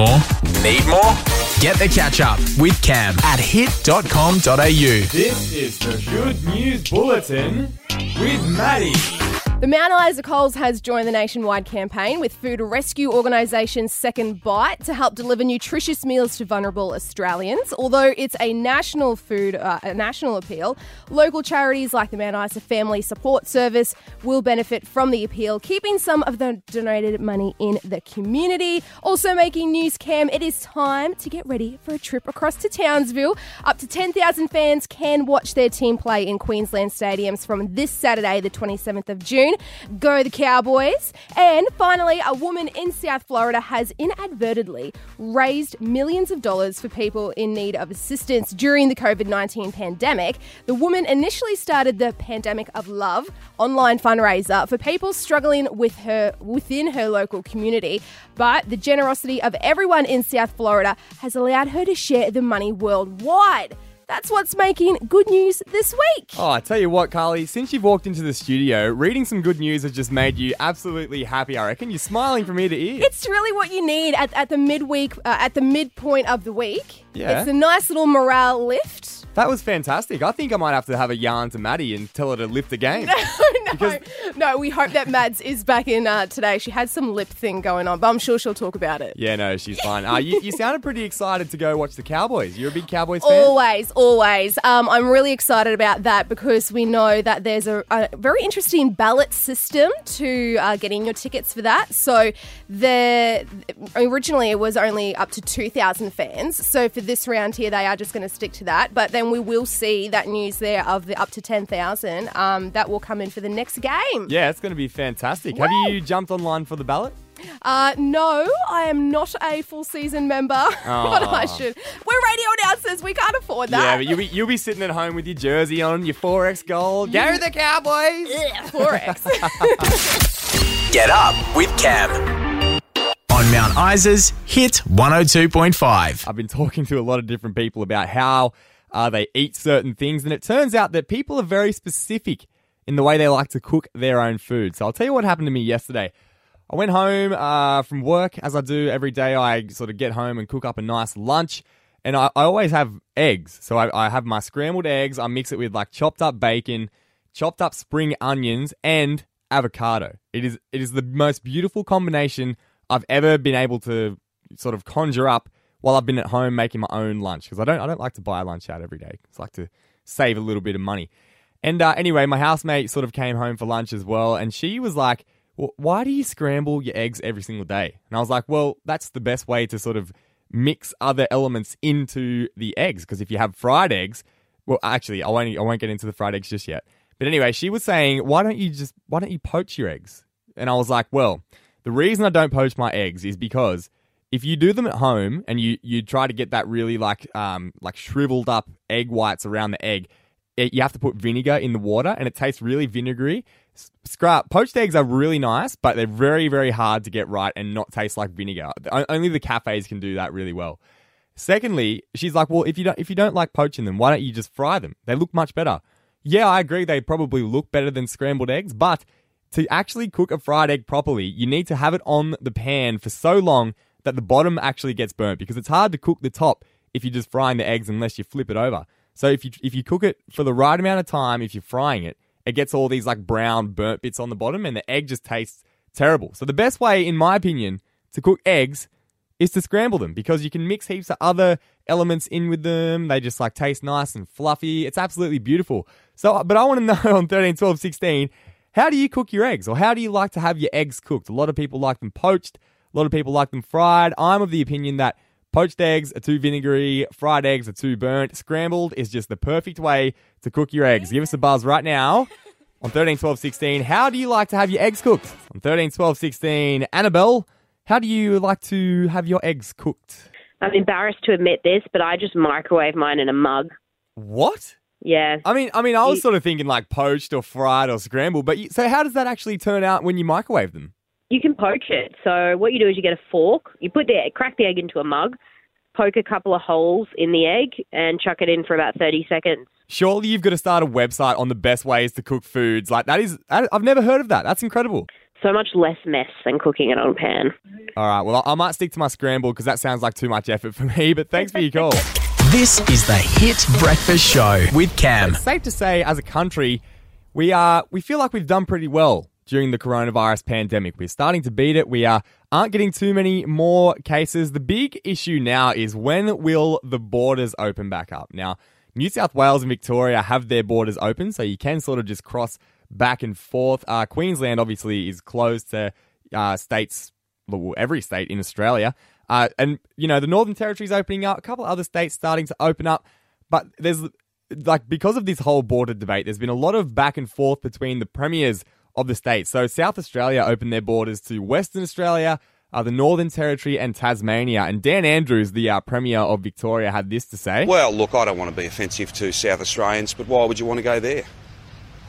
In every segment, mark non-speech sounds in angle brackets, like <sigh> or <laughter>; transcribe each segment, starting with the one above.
more? Need more? Get the catch up with Cam at hit.com.au. This is the Good News Bulletin with Maddie. The Mount Isa Coles has joined the nationwide campaign with food rescue organisation SecondBite to help deliver nutritious meals to vulnerable Australians. Although it's a national food, uh, a national appeal, local charities like the Mount Isa Family Support Service will benefit from the appeal, keeping some of the donated money in the community. Also making news, Cam, it is time to get ready for a trip across to Townsville. Up to 10,000 fans can watch their team play in Queensland stadiums from this Saturday, the 27th of June. Go the Cowboys. And finally, a woman in South Florida has inadvertently raised millions of dollars for people in need of assistance during the COVID 19 pandemic. The woman initially started the Pandemic of Love online fundraiser for people struggling with her within her local community. But the generosity of everyone in South Florida has allowed her to share the money worldwide. That's what's making good news this week. Oh, I tell you what, Carley, since you've walked into the studio, reading some good news has just made you absolutely happy, I reckon. You're smiling from ear to ear. It's really what you need at, at the midweek, uh, at the midpoint of the week. Yeah. It's a nice little morale lift. That was fantastic. I think I might have to have a yarn to Maddie and tell her to lift the game. <laughs> no, <laughs> Because- no, we hope that Mads is back in uh, today. She had some lip thing going on, but I'm sure she'll talk about it. Yeah, no, she's fine. Uh, you, you sounded pretty excited to go watch the Cowboys. You're a big Cowboys fan? Always, always. Um, I'm really excited about that because we know that there's a, a very interesting ballot system to uh, getting your tickets for that. So the originally it was only up to 2,000 fans. So for this round here, they are just going to stick to that. But then we will see that news there of the up to 10,000 um, that will come in for the next game. Yeah, it's going to be fantastic. Have you jumped online for the ballot? Uh, no, I am not a full season member, <laughs> but I should. We're radio announcers. We can't afford that. Yeah, but you'll be, you'll be sitting at home with your jersey on, your 4X gold. Go the Cowboys! <laughs> Forex. <laughs> Get up with Cam on Mount Isa's Hit 102.5. I've been talking to a lot of different people about how uh, they eat certain things, and it turns out that people are very specific in the way they like to cook their own food. So I'll tell you what happened to me yesterday. I went home uh, from work, as I do every day. I sort of get home and cook up a nice lunch, and I, I always have eggs. So I, I have my scrambled eggs. I mix it with like chopped up bacon, chopped up spring onions, and avocado. It is it is the most beautiful combination I've ever been able to sort of conjure up while I've been at home making my own lunch because I don't I don't like to buy lunch out every day. I like to save a little bit of money. And uh, anyway, my housemate sort of came home for lunch as well, and she was like, "Why do you scramble your eggs every single day?" And I was like, "Well, that's the best way to sort of mix other elements into the eggs because if you have fried eggs, well, actually, I won't I won't get into the fried eggs just yet. But anyway, she was saying, "Why don't you just why don't you poach your eggs?" And I was like, "Well, the reason I don't poach my eggs is because." If you do them at home and you, you try to get that really like um like shriveled up egg whites around the egg, you have to put vinegar in the water and it tastes really vinegary. Scrap poached eggs are really nice, but they're very very hard to get right and not taste like vinegar. Only the cafes can do that really well. Secondly, she's like, well, if you don't if you don't like poaching them, why don't you just fry them? They look much better. Yeah, I agree. They probably look better than scrambled eggs, but to actually cook a fried egg properly, you need to have it on the pan for so long that the bottom actually gets burnt because it's hard to cook the top if you're just frying the eggs unless you flip it over. So if you if you cook it for the right amount of time, if you're frying it, it gets all these like brown burnt bits on the bottom and the egg just tastes terrible. So the best way in my opinion to cook eggs is to scramble them because you can mix heaps of other elements in with them. They just like taste nice and fluffy. It's absolutely beautiful. So, but I want to <laughs> know on 13, 12, 16, how do you cook your eggs or how do you like to have your eggs cooked? A lot of people like them poached. A lot of people like them fried. I'm of the opinion that poached eggs are too vinegary, fried eggs are too burnt. Scrambled is just the perfect way to cook your eggs. Give us a buzz right now <laughs> on 13, 12, 16. How do you like to have your eggs cooked? On 13, 12, 16, Annabelle, how do you like to have your eggs cooked? I'm embarrassed to admit this, but I just microwave mine in a mug. What? Yeah. I mean, I mean, I was sort of thinking like poached or fried or scrambled, but you, so how does that actually turn out when you microwave them? You can poach it. So what you do is you get a fork, you put the crack the egg into a mug, poke a couple of holes in the egg, and chuck it in for about 30 seconds. Surely you've got to start a website on the best ways to cook foods. Like that is, I- I've never heard of that. That's incredible. So much less mess than cooking it on a pan. All right. Well, I I might stick to my scramble because that sounds like too much effort for me. But thanks for your call. <laughs> This is the Hit Breakfast Show with Cam. It's safe to say, as a country, we are we feel like we've done pretty well during the coronavirus pandemic. We're starting to beat it. We are aren't getting too many more cases. The big issue now is when will the borders open back up? Now, New South Wales and Victoria have their borders open, so you can sort of just cross back and forth. Uh, Queensland obviously is closed to uh, states, well, every state in Australia. Uh, and, you know, the Northern Territory's opening up, a couple other states starting to open up. But there's, like, because of this whole border debate, there's been a lot of back and forth between the premiers of the states. So South Australia opened their borders to Western Australia, uh, the Northern Territory, and Tasmania. And Dan Andrews, the uh, Premier of Victoria, had this to say. Well, look, I don't want to be offensive to South Australians, but why would you want to go there?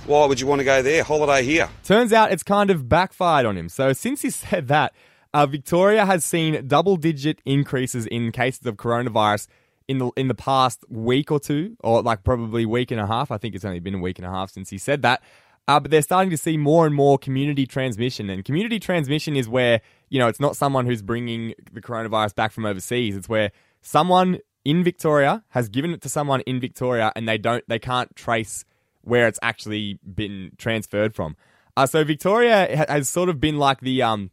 Why would you want to go there? Holiday here. Turns out it's kind of backfired on him. So since he <laughs> said that, uh, Victoria has seen double-digit increases in cases of coronavirus in the in the past week or two, or like probably week and a half. I think it's only been a week and a half since he said that. Uh, but they're starting to see more and more community transmission, and community transmission is where you know it's not someone who's bringing the coronavirus back from overseas. It's where someone in Victoria has given it to someone in Victoria, and they don't they can't trace where it's actually been transferred from. Uh, so Victoria has sort of been like the um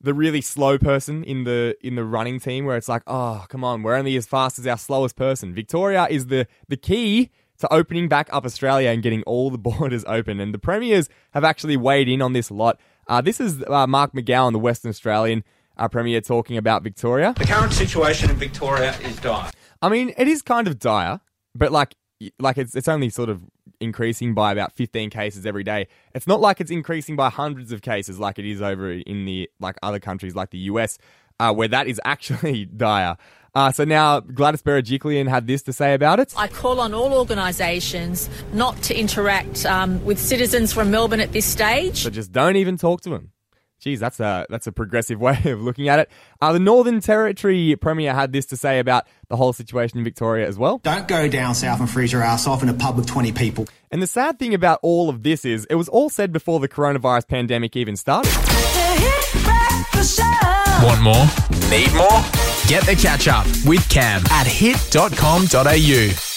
the really slow person in the in the running team where it's like, oh, come on, we're only as fast as our slowest person. Victoria is the the key to opening back up Australia and getting all the <laughs> borders open. And the premiers have actually weighed in on this a lot. Uh, this is uh, Mark McGowan, the Western Australian uh, premier, talking about Victoria. The current situation in Victoria is dire. I mean, it is kind of dire, but like, like it's it's only sort of increasing by about 15 cases every day. It's not like it's increasing by hundreds of cases like it is over in the like other countries like the US, uh, where that is <laughs> actually dire. Uh, so now Gladys Berejiklian had this to say about it. I call on all organisations not to interact um, with citizens from Melbourne at this stage. So just don't even talk to them. Geez, that's a that's a progressive <laughs> way of looking at it. Uh, the Northern Territory Premier had this to say about the whole situation in Victoria as well. Don't go down south and freeze your ass off in a pub with 20 people. And the sad thing about all of this is it was all said before the coronavirus pandemic even started. Want more? Need more? Get the catch up with Cam at hit.com.au.